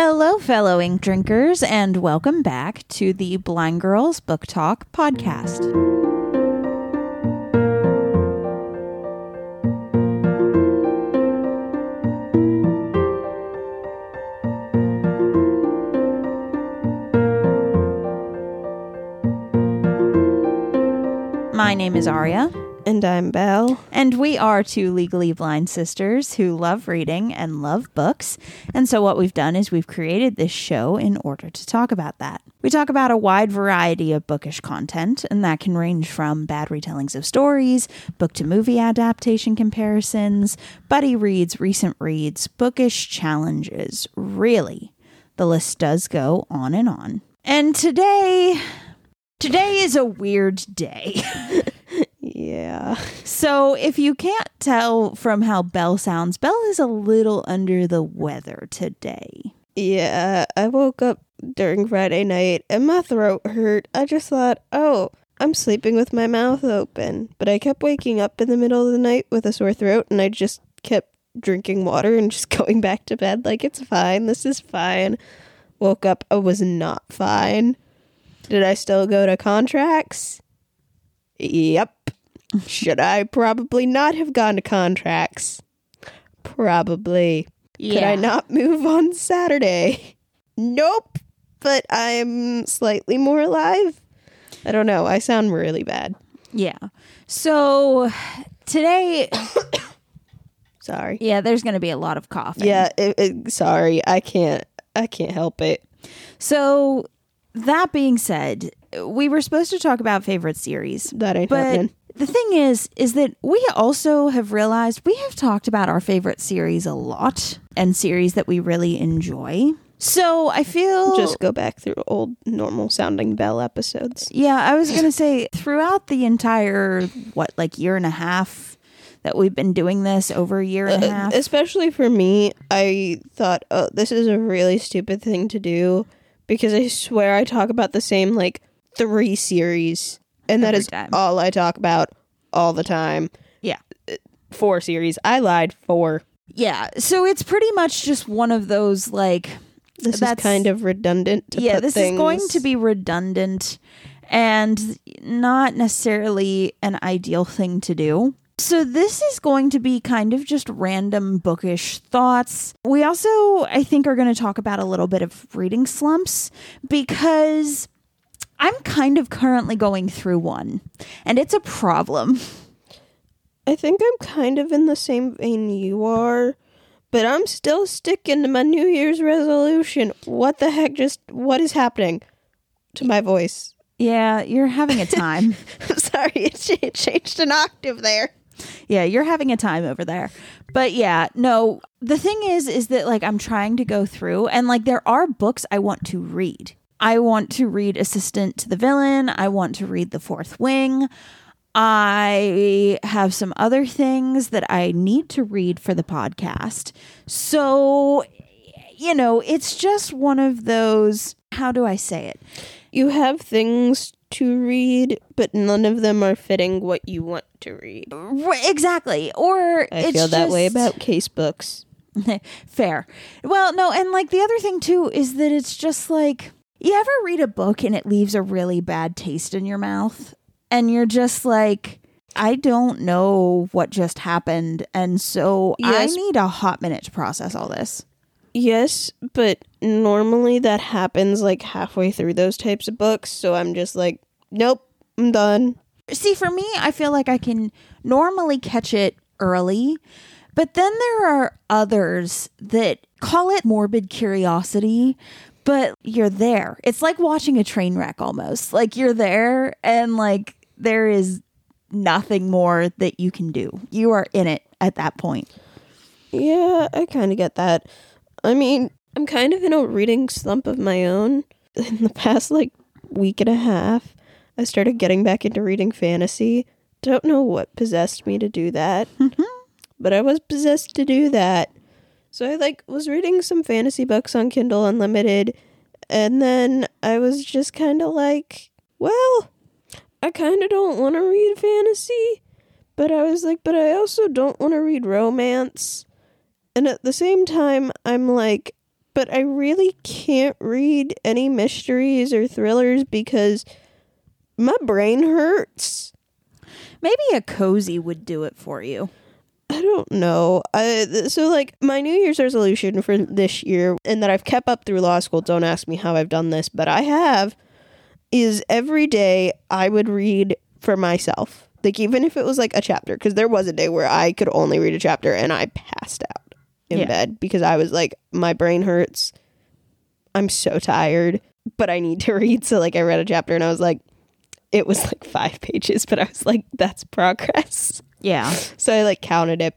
Hello, fellow ink drinkers, and welcome back to the Blind Girls Book Talk podcast. My name is Aria, And I'm Belle. and we are two legally blind sisters who love reading and love books. And so, what we've done is we've created this show in order to talk about that. We talk about a wide variety of bookish content, and that can range from bad retellings of stories, book to movie adaptation comparisons, buddy reads, recent reads, bookish challenges. Really, the list does go on and on. And today, today is a weird day. Yeah. So, if you can't tell from how Belle sounds, Belle is a little under the weather today. Yeah. I woke up during Friday night and my throat hurt. I just thought, oh, I'm sleeping with my mouth open. But I kept waking up in the middle of the night with a sore throat and I just kept drinking water and just going back to bed like it's fine. This is fine. Woke up, I was not fine. Did I still go to contracts? Yep. Should I probably not have gone to contracts? Probably. Could I not move on Saturday? Nope. But I'm slightly more alive. I don't know. I sound really bad. Yeah. So, today, Sorry. yeah, there's going to be a lot of coughing. Yeah, it, it- sorry. I can't I can't help it. So, that being said, we were supposed to talk about favorite series. That ain't But happening. The thing is, is that we also have realized we have talked about our favorite series a lot and series that we really enjoy. So I feel Just go back through old normal sounding Belle episodes. Yeah, I was going to say throughout the entire what like year and a half that we've been doing this over a year and a Uh, half. especially for me, I thought, oh, this is a really stupid thing to do because I swear I talk about the same like three series, and that Every is time. all I talk about all the time. Yeah. Four series. I lied. Four. Yeah, so it's pretty much just one of those like This is kind of redundant. To yeah, this is going to be redundant and not necessarily an ideal thing to do. So this is going to be kind of just random bookish thoughts. We also I think are going to talk about a little bit of reading slumps because I'm kind of currently going through one and it's a problem. I think I'm kind of in the same vein you are, but I'm still sticking to my New Year's resolution. What the heck? Just what is happening to my voice? Yeah, you're having a time. I'm sorry, it, it changed an octave there. yeah you're having a time over there but yeah no the thing is is that like i'm trying to go through and like there are books i want to read i want to read assistant to the villain i want to read the fourth wing i have some other things that i need to read for the podcast so you know it's just one of those how do i say it You have things to read, but none of them are fitting what you want to read. Exactly or I it's feel that way about case books. Fair. Well, no, and like the other thing too is that it's just like you ever read a book and it leaves a really bad taste in your mouth and you're just like I don't know what just happened and so Yes. I need a hot minute to process all this. Yes, but normally that happens like halfway through those types of books, so I'm just like, nope, I'm done. See, for me, I feel like I can normally catch it early, but then there are others that call it morbid curiosity, but you're there. It's like watching a train wreck almost. Like you're there and like there is nothing more that you can do. You are in it at that point. Yeah, I kind of get that. I mean, I'm kind of in a reading slump of my own. In the past, like, week and a half, I started getting back into reading fantasy. Don't know what possessed me to do that, mm-hmm. but I was possessed to do that. So I, like, was reading some fantasy books on Kindle Unlimited, and then I was just kind of like, well, I kind of don't want to read fantasy, but I was like, but I also don't want to read romance. And at the same time, I'm like, but I really can't read any mysteries or thrillers because my brain hurts. Maybe a cozy would do it for you. I don't know. I, so, like, my New Year's resolution for this year, and that I've kept up through law school, don't ask me how I've done this, but I have, is every day I would read for myself. Like, even if it was like a chapter, because there was a day where I could only read a chapter and I passed out in Yeah. bed because I was like, my brain hurts. I'm so tired, but I need to read. So, like, I read a chapter and I was like, it was like five pages, but I was like, that's progress. Yeah. So I like counted it.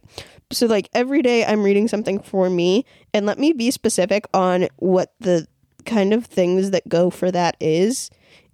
So like every day I'm reading something for me and let me be specific on what the kind of things that go for that is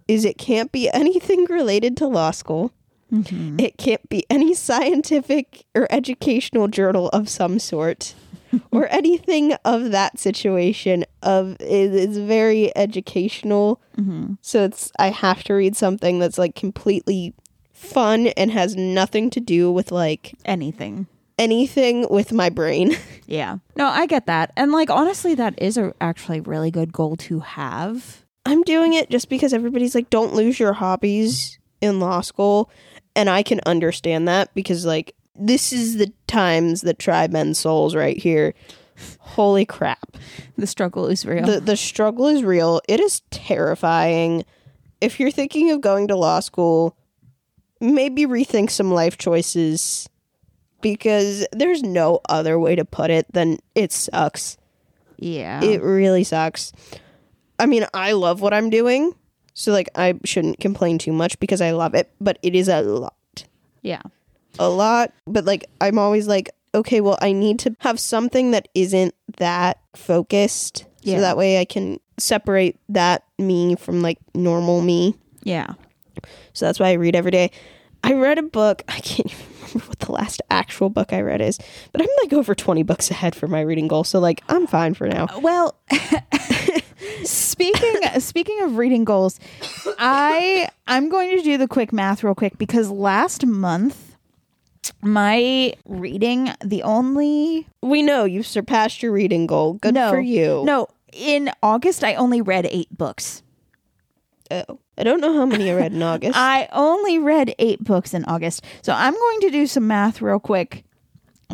is it can't be anything related to law school. Mm-hmm. It can't be any scientific or educational journal of some sort or anything of that situation of it is very educational. Mm-hmm. So it's I have to read something that's like completely fun and has nothing to do with like Anything. anything with my brain. Yeah. No, I get that. And like honestly that is a actually really good goal to have. I'm doing it just because everybody's like, don't lose your hobbies in law school. And I can understand that because, like, this is the times that try men's souls right here. Holy crap. The struggle is real. The, the struggle is real. It is terrifying. If you're thinking of going to law school, maybe rethink some life choices because there's no other way to put it than it sucks. yeah. It really sucks. I mean, I love what I'm doing. So like I shouldn't complain too much because I love it, but it is a lot. yeah. A lot, but like I'm always like, okay, well, I need to have something that isn't that focused. Yeah. So that way I can separate that me from like normal me. Yeah. So that's why I read every day. I read a book. I can't even remember what the last actual book I read is, but I'm like over 20 books ahead for my reading goal. So like I'm fine for now. Uh, well, speaking speaking of reading goals, I I'm going to do the quick math real quick because last month my reading the only We know you've surpassed your reading goal. Good no for you. No, in August I only read 8 books. Oh. I don't know how many I read in August. I only read 8 books in August. So I'm going to do some math real quick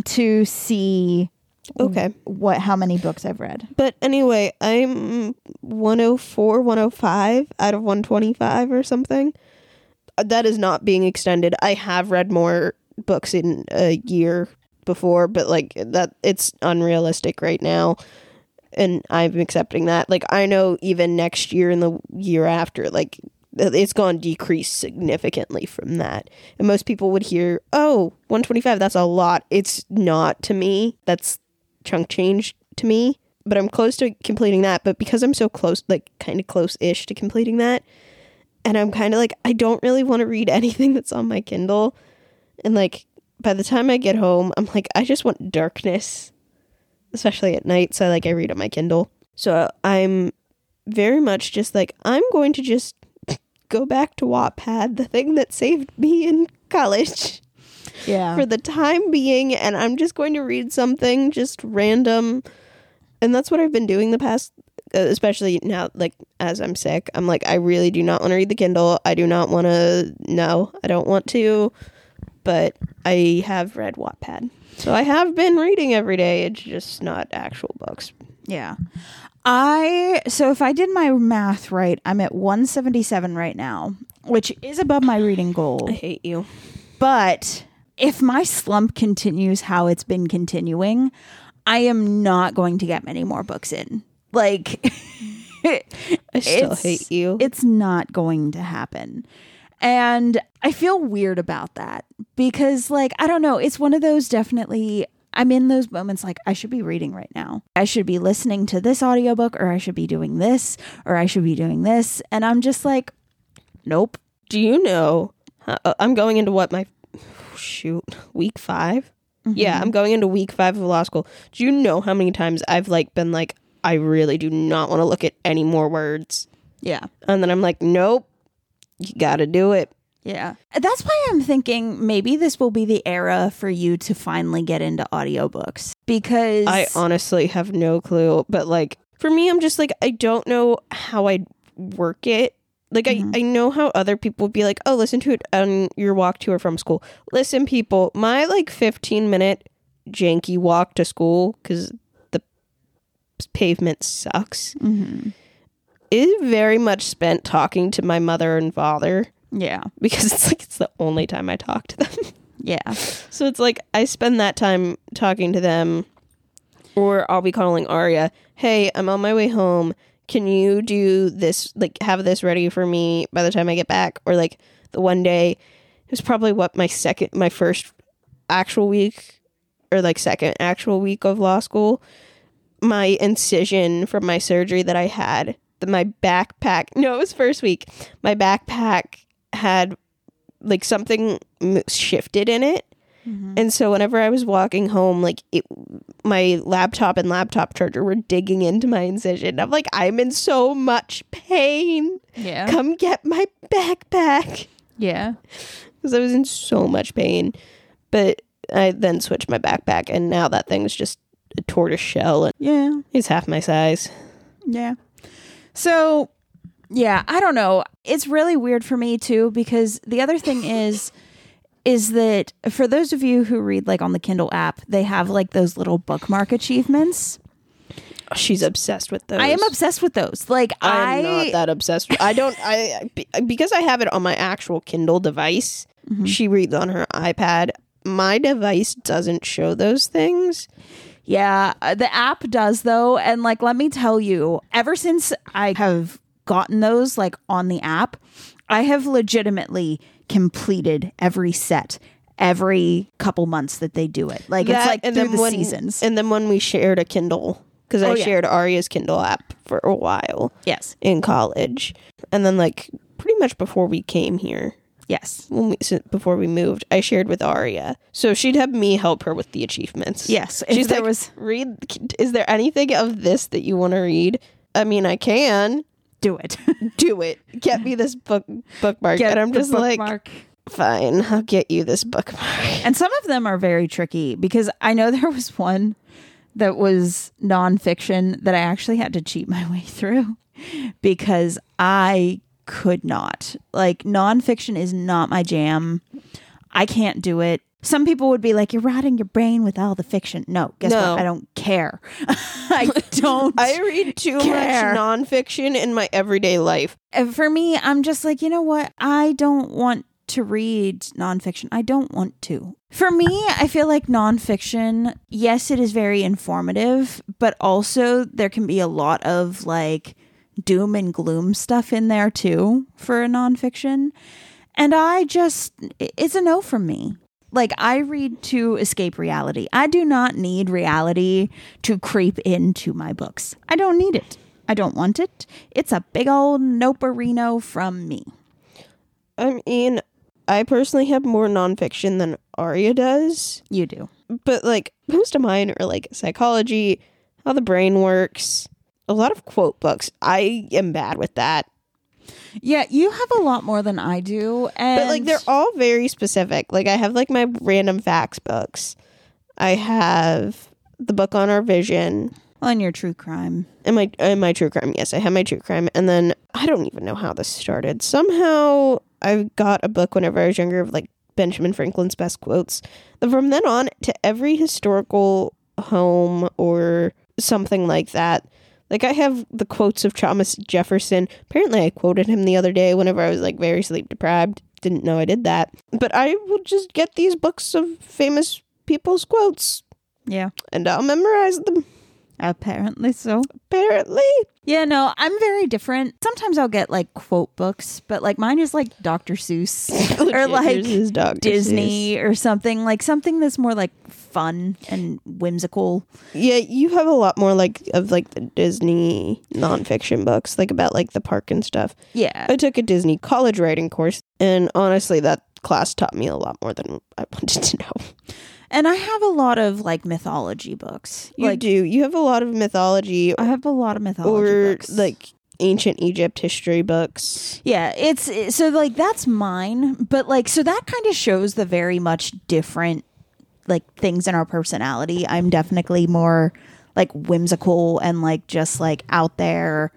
to see okay. what how many books I've read. But anyway, I'm 104, 105 out of 125 or something. That is not being extended. I have read more books in a year before, but like that it's unrealistic right now. And I'm accepting that. Like I know even next year and the year after, like it's to decrease significantly from that. And most people would hear, "Oh, 125, that's a lot." It's not to me. That's chunk change to me, but I'm close to completing that. But because I'm so close, like kind of close ish to completing that, and I'm kind of like, I don't really want to read anything that's on my Kindle. And like, by the time I get home, I'm like, I just want darkness, especially at night. So like, I read on my Kindle. So I'm very much just like, I'm going to just go back to Wattpad, the thing that saved me in college Yeah. for the time being and I'm just going to read something just random. And that's what I've been doing the past uh, especially now like as I'm sick. I'm like I really do not want to read the Kindle. I do not want to no, I don't want to. But I have read Wattpad. So I have been reading every day. It's just not actual books. Yeah. I so if I did my math right, I'm at 177 right now, which is above my reading goal. I hate you. But if my slump continues how it's been continuing, I am not going to get many more books in. Like I still hate you. It's not going to happen. And I feel weird about that because, like, I don't know. It's one of those definitely, I'm in those moments like, I should be reading right now. I should be listening to this audiobook, or I should be doing this, or I should be doing this. And I'm just like, nope. Do you know? Uh, I'm going into what my shoot week 5 Yeah, I'm going into week five of law school. Do you know how many times I've like been like, I really do not want to look at any more words, Yeah. and then I'm like, nope, you got to do it. Yeah. That's why I'm thinking maybe this will be the era for you to finally get into audiobooks because I honestly have no clue, but like For me, I'm just like, I don't know how I'd work it. Like, Mhm. I, I know how other people would be like, oh, listen to it on your walk to or from school. Listen, people, my like 15 minute janky walk to school, because the pavement sucks, hmm is very much spent talking to my mother and father Yeah. because it's like it's the only time I talk to them. Yeah. So it's like I spend that time talking to them, or I'll be calling Aria, hey, I'm on my way home. Can you do this, like, have this ready for me by the time I get back? Or, like, the one day, it was probably what my second, my first actual week, or like second actual week of law school. My incision from my surgery that I had, the, my backpack, no, it was first week. My backpack had like something shifted in it. Mhm. And so whenever I was walking home, like it, my laptop and laptop charger were digging into my incision. I'm like, I'm in so much pain. Yeah. Come get my backpack Yeah. because I was in so much pain. But I then switched my backpack, and now that thing's just a tortoise shell, and Yeah. it's half my size. Yeah. So, yeah, I don't know. It's really weird for me too because the other thing is is that for those of you who read like on the Kindle app, they have like those little bookmark achievements. She's obsessed with those. I am obsessed with those. Like I'm I not that obsessed. With, I don't. I because I have it on my actual Kindle device. Mhm. She reads on her iPad. My device doesn't show those things. Yeah, uh, the app does though, and like let me tell you, ever since I have gotten those like on the app, I have legitimately completed every set every couple months that they do it. Like it's like and through the when, seasons. And then when we shared a Kindle, because I Oh, yeah. shared Aria's Kindle app for a while yes, in college, and then like pretty much before we came here, yes, when we so before we moved, I shared with Aria, so she'd have me help her with the achievements. yes. If She's there like, was read. Is there anything of this that you want to read? I mean, I can do it. do it. Get me this book bookmark, Get and I'm just like, fine, I'll get you this bookmark. And some of them are very tricky because I know there was one that was nonfiction that I actually had to cheat my way through because I could not. Like, nonfiction is not my jam. I can't do it. Some people would be like, You're rotting your brain with all the fiction. No, guess No. what? I don't care. I don't. I read too Care. much nonfiction in my everyday life. And for me, I'm just like, you know what? I don't want to read nonfiction. I don't want to. For me, I feel like nonfiction, yes, it is very informative, but also there can be a lot of like doom and gloom stuff in there too for a nonfiction. And I just, it's a no from me. Like, I read to escape reality. I do not need reality to creep into my books. I don't need it. I don't want it. It's a big old noperino from me. I mean, I personally have more nonfiction than Aria does, You do. but like most of mine are like psychology, how the brain works, a lot of quote books. I am bad with that. Yeah, you have a lot more than I do. And But like they're all very specific. Like I have like my random facts books. I have the book on our vision on your true crime. and my and my true crime. Yes, I have my true crime. And then I don't even know how this started. Somehow I got a book whenever I was younger of like Benjamin Franklin's best quotes. And from then on to every historical home or something like that. Like I have the quotes of Thomas Jefferson. Apparently I quoted him the other day whenever I was like very sleep deprived. Didn't know I did that. But I will just get these books of famous people's quotes Yeah, and I'll memorize them. Apparently so. Apparently. Yeah, no, I'm very different. Sometimes I'll get like quote books, but like mine is like Dr. Seuss or like yours is Dr. Disney or something like something that's more like fun and whimsical. Yeah, you have a lot more like of like the Disney nonfiction books, like about like the park and stuff. Yeah. I took a Disney college writing course, and honestly, that class taught me a lot more than I wanted to know. And I have a lot of like mythology books. You like do. You have a lot of mythology I have a lot of mythology or books. like ancient Egypt history books. Yeah, it's so like that's mine, but like so that kind of shows the very much different like things in our personality. I'm definitely more like whimsical and like just like out there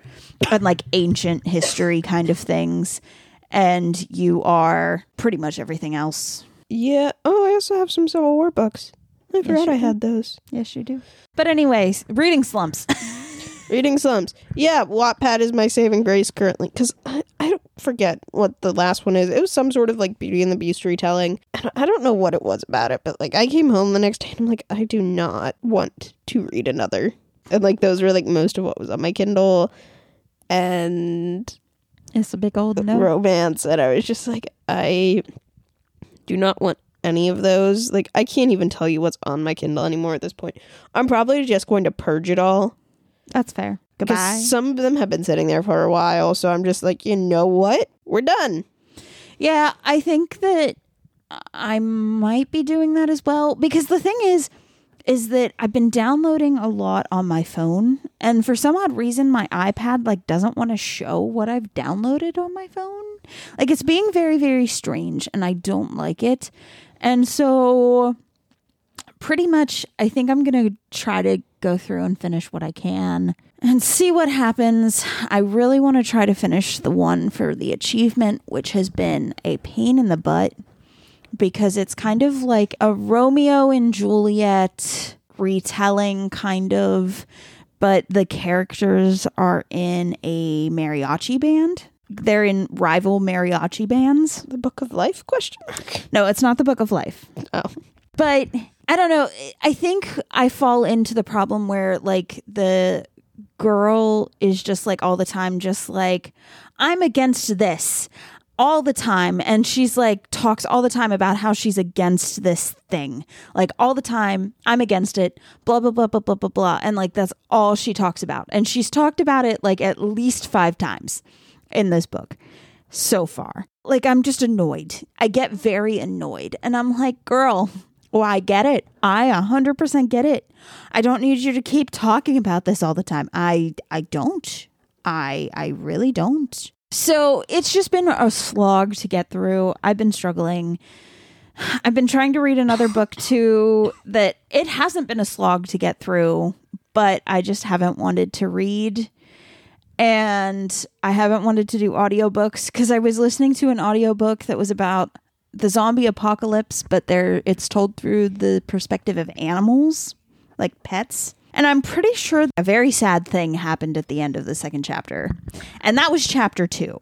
and like ancient history kind of things. And you are pretty much everything else. Yeah. Oh, also have some Civil War books. I forgot you I do. had those. Yes, you do. But anyways, reading slumps. Reading slumps. Yeah, Wattpad is my saving grace currently because I, I don't forget what the last one is. It was some sort of like Beauty and the Beast retelling. And I don't know what it was about it, but like I came home the next day and I'm like, I do not want to read another. And like those were like most of what was on my Kindle and it's a big old no. romance. And I was just like, I do not want any of those. Like I can't even tell you what's on my Kindle anymore at this point. I'm probably just going to purge it all. That's fair. Because Goodbye. some of them have been sitting there for a while, so I'm just like, you know what? We're done. Yeah, I think that I might be doing that as well because the thing is is that I've been downloading a lot on my phone and for some odd reason my iPad like doesn't want to show what I've downloaded on my phone. Like it's being very very strange and I don't like it. And so pretty much I think I'm going to try to go through and finish what I can and see what happens. I really want to try to finish the one for the achievement, which has been a pain in the butt because it's kind of like a Romeo and Juliet retelling, kind of, but the characters are in a mariachi band. They're in rival mariachi bands. The Book of Life? Question mark. No, it's not the Book of Life Oh, but I don't know. I think I fall into the problem where like the girl is just like all the time, just like, I'm against this all the time. And she's like, talks all the time about how she's against this thing. Like all the time, I'm against it, blah, blah, blah, blah, blah, blah, blah. And like that's all she talks about. And she's talked about it like at least five times in this book so far. Like I'm just annoyed. I get very annoyed. And I'm like, girl, well, I get it. I 100% get it. I don't need you to keep talking about this all the time. I I don't. I I really don't. So, it's just been a slog to get through. I've been struggling. I've been trying to read another book too that it hasn't been a slog to get through, but I just haven't wanted to read and I haven't wanted to do audiobooks because I was listening to an audiobook that was about the zombie apocalypse, but there it's told through the perspective of animals, like pets. And I'm pretty sure a very sad thing happened at the end of the second chapter. And that was chapter 2.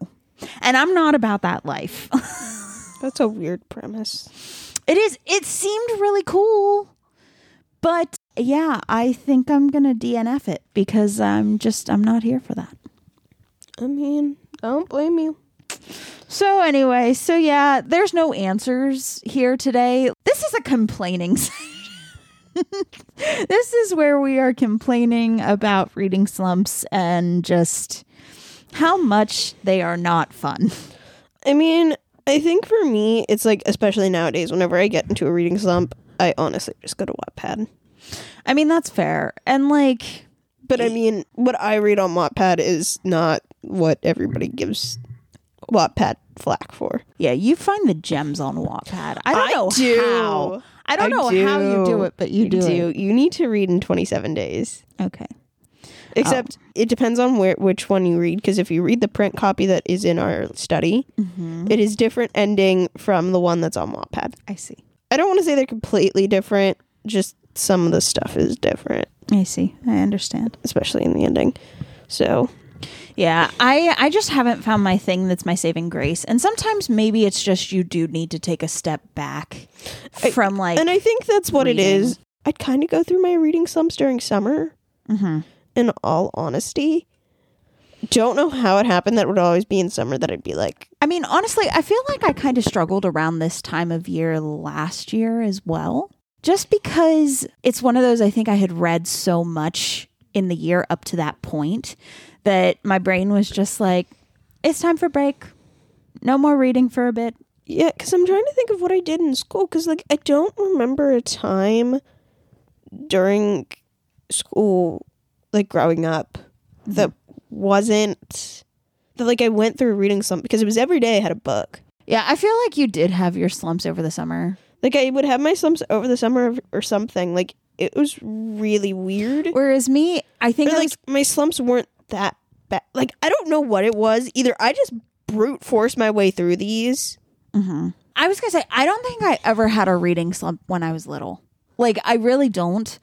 And I'm not about that life. that's a weird premise. it is it seemed really cool. But yeah, I think I'm going to DNF it because I'm just I'm not here for that. I mean, I don't blame you. So anyway, so yeah, there's no answers here today. This is a complaining session. this is where we are complaining about reading slumps and just how much they are not fun. I mean, I think for me, it's like, especially nowadays, whenever I get into a reading slump, I honestly just go to Wattpad. I mean, that's fair. And like But I mean, what I read on Wattpad is not what everybody gives Wattpad flack for. yeah, you find the gems on Wattpad. I don't I know do. how. I don't I know how you do. do it, but you, do, it. You need to read in 27 days. Okay. Except it depends on where which one you read because if you read the print copy that is in our study, Mm-hmm. it is different ending from the one that's on Wattpad. I see. I don't want to say they're completely different, just some of the stuff is different, I see. I understand. especially in the ending. So, Yeah, I I just haven't found my thing that's my saving grace. And sometimes maybe it's just you do need to take a step back from like and I think that's what it reading. is. I'd kind of go through my reading slumps during summer, Mhm. in all honesty. Don't know how it happened that it would always be in summer that I'd be like, I mean, honestly, I feel like I kind of struggled around this time of year last year as well. Just because it's one of those I think I had read so much in the year up to that point that my brain was just like it's time for break. No more reading for a bit. Yeah, because I'm trying to think of what I did in school. Because like I don't remember a time during school, like growing up, mm-hmm. that wasn't that like I went through reading some because it was every day I had a book. Yeah, I feel like you did have your slumps over the summer. Like I would have my slumps over the summer or something. Like it was really weird. Whereas me, I think Or, I like was my slumps weren't that bad. Like I don't know what it was. Either I just brute forced my way through these. Mm-hmm. I was gonna say I don't think I ever had a reading slump when I was little. Like I really don't,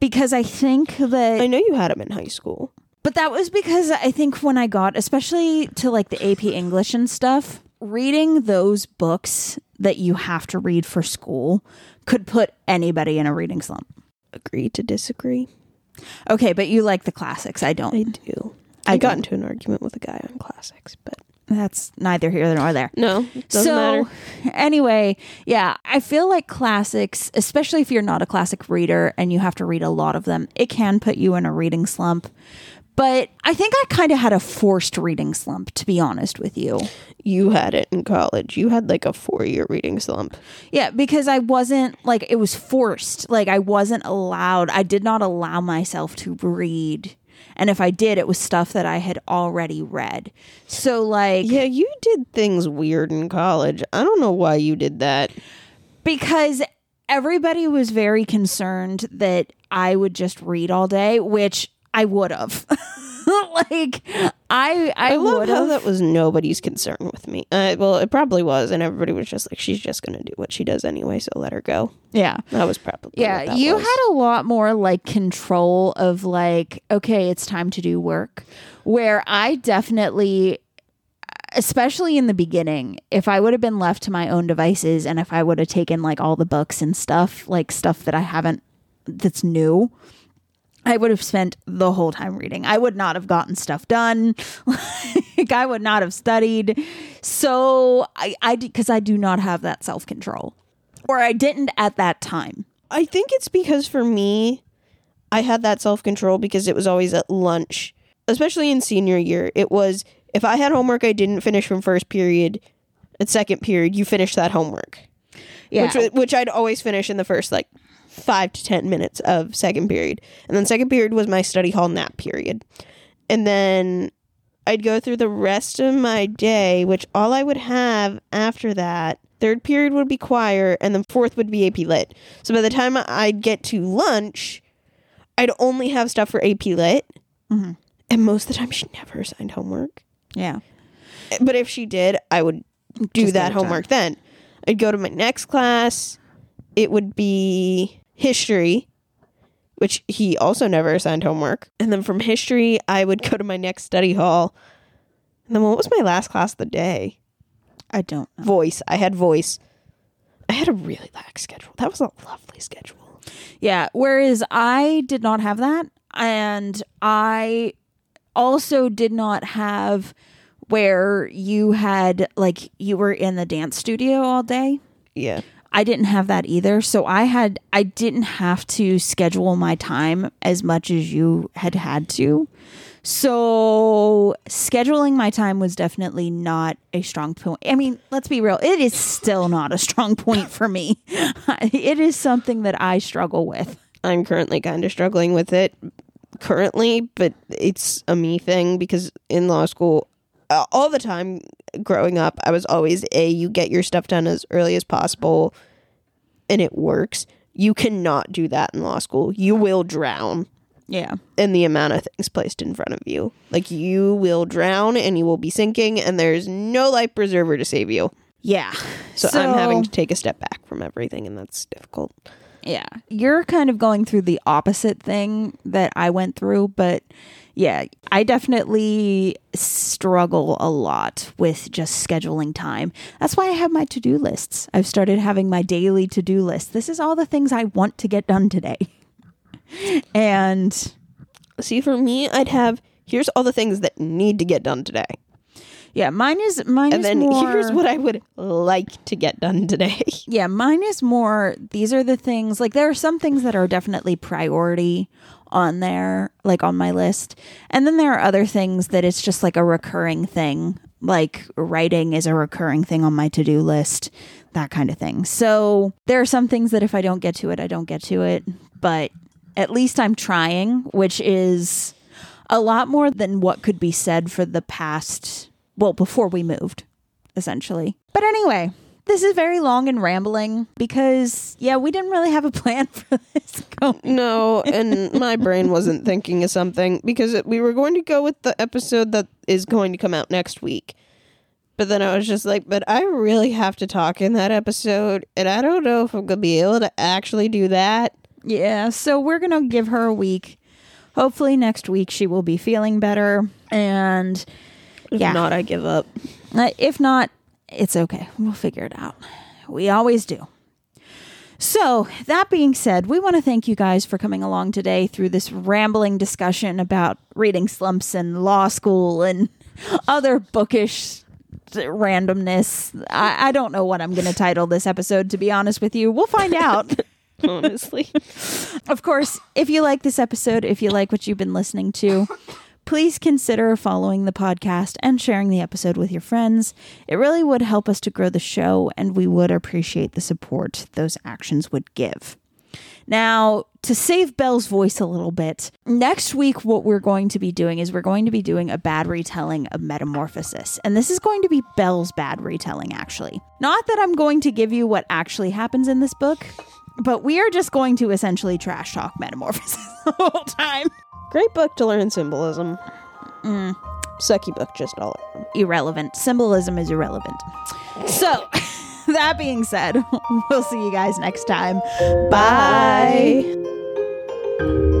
because I think that. I know you had them in high school. but that was because I think when I got, especially to like the AP English and stuff, reading those books that you have to read for school could put anybody in a reading slump. Agree to disagree. Okay, but you like the classics. I don't. I do. I I got don't. into an argument with a guy on classics, but That's neither here nor there. no, doesn't so matter. anyway, yeah, I feel like classics, especially if you're not a classic reader and you have to read a lot of them, it can put you in a reading slump. But I think I kind of had a forced reading slump, to be honest with you. You had it in college. You had like a four year reading slump. Yeah, because I wasn't like it was forced. Like I wasn't allowed. I did not allow myself to read. And if I did, it was stuff that I had already read. So like Yeah, you did things weird in college. I don't know why you did that. because everybody was very concerned that I would just read all day, which I would have. like I I, I love would how have. that was nobody's concern with me. Uh, well, it probably was, and everybody was just like, "She's just gonna do what she does anyway, so let her go." yeah. That was probably Yeah, you was. had a lot more like control of like, okay, it's time to do work. Where I definitely, especially in the beginning, if I would have been left to my own devices and if I would have taken like all the books and stuff, like stuff that I haven't, that's new, I would have spent the whole time reading. I would not have gotten stuff done. like I would not have studied. So I, I, because I do not have that self control, or I didn't at that time. I think it's because for me, I had that self control because it was always at lunch, especially in senior year. It was if I had homework I didn't finish from first period, at second period, you finish that homework. Yeah. Which, which I'd always finish in the first like five to 10 minutes of second period. And then second period was my study hall nap period. And then I'd go through the rest of my day, which all I would have after that, third period would be choir, and then fourth would be AP Lit. So by the time I'd get to lunch, I'd only have stuff for AP Lit. Mhm. And most of the time, she never assigned homework. yeah. But if she did, I would do Just that homework then. I'd go to my next class. It would be history, which he also never assigned homework. And then from history, I would go to my next study hall. And then what was my last class of the day? I don't know. Voice. I had voice. I had a really lax schedule. That was a lovely schedule. Yeah. Whereas I did not have that. And I also did not have where you had, like, you were in the dance studio all day. Yeah. I didn't have that either. So I had, I didn't have to schedule my time as much as you had had to. So scheduling my time was definitely not a strong point. I mean, let's be real, it is still not a strong point for me. it is something that I struggle with. I'm currently kind of struggling with it currently, but it's a me thing because in law school, uh, all the time growing up, I was always a you get your stuff done as early as possible and it works. You cannot do that in law school. You will drown Yeah. in the amount of things placed in front of you. Like you will drown and you will be sinking and there's no life preserver to save you. Yeah. So, I'm having to take a step back from everything and that's difficult. Yeah. You're kind of going through the opposite thing that I went through, but yeah, I definitely struggle a lot with just scheduling time. That's why I have my to do lists. I've started having my daily to do list. This is all the things I want to get done today. And See, for me, I'd have here's all the things that need to get done today. Yeah, mine is mine And is then more here's what I would like to get done today. Yeah, mine is more these are the things like there are some things that are definitely priority on there, like on my list. And then there are other things that it's just like a recurring thing. Like writing is a recurring thing on my to-do list, that kind of thing. So there are some things that if I don't get to it, I don't get to it, but at least I'm trying, which is a lot more than what could be said for the past well, before we moved, essentially. But anyway, this is very long and rambling because, yeah, we didn't really have a plan for this going. No, and my brain wasn't thinking of something because it, we were going to go with the episode that is going to come out next week. But then I was just like, but I really have to talk in that episode, and I don't know if I'm going to be able to actually do that. Yeah, so we're going to give her a week. Hopefully, next week she will be feeling better. And If Yeah. not, I give up. uh, if not, it's okay. We'll figure it out. We always do. So, that being said, we want to thank you guys for coming along today through this rambling discussion about reading slumps and law school and other bookish randomness. I, I don't know what I'm going to title this episode, to be honest with you. We'll find out. Honestly, Of course, if you like this episode, if you like what you've been listening to, please consider following the podcast and sharing the episode with your friends. It really would help us to grow the show, and we would appreciate the support those actions would give. Now, to save Belle's voice a little bit, next week, what we're going to be doing is we're going to be doing a bad retelling of Metamorphosis. And this is going to be Belle's bad retelling, actually. Not that I'm going to give you what actually happens in this book, but we are just going to essentially trash talk Metamorphosis the whole time. Great book to learn symbolism. Mm. Sucky book, just all around. Irrelevant. Symbolism is irrelevant. So, that being said, we'll see you guys next time. Bye. Bye.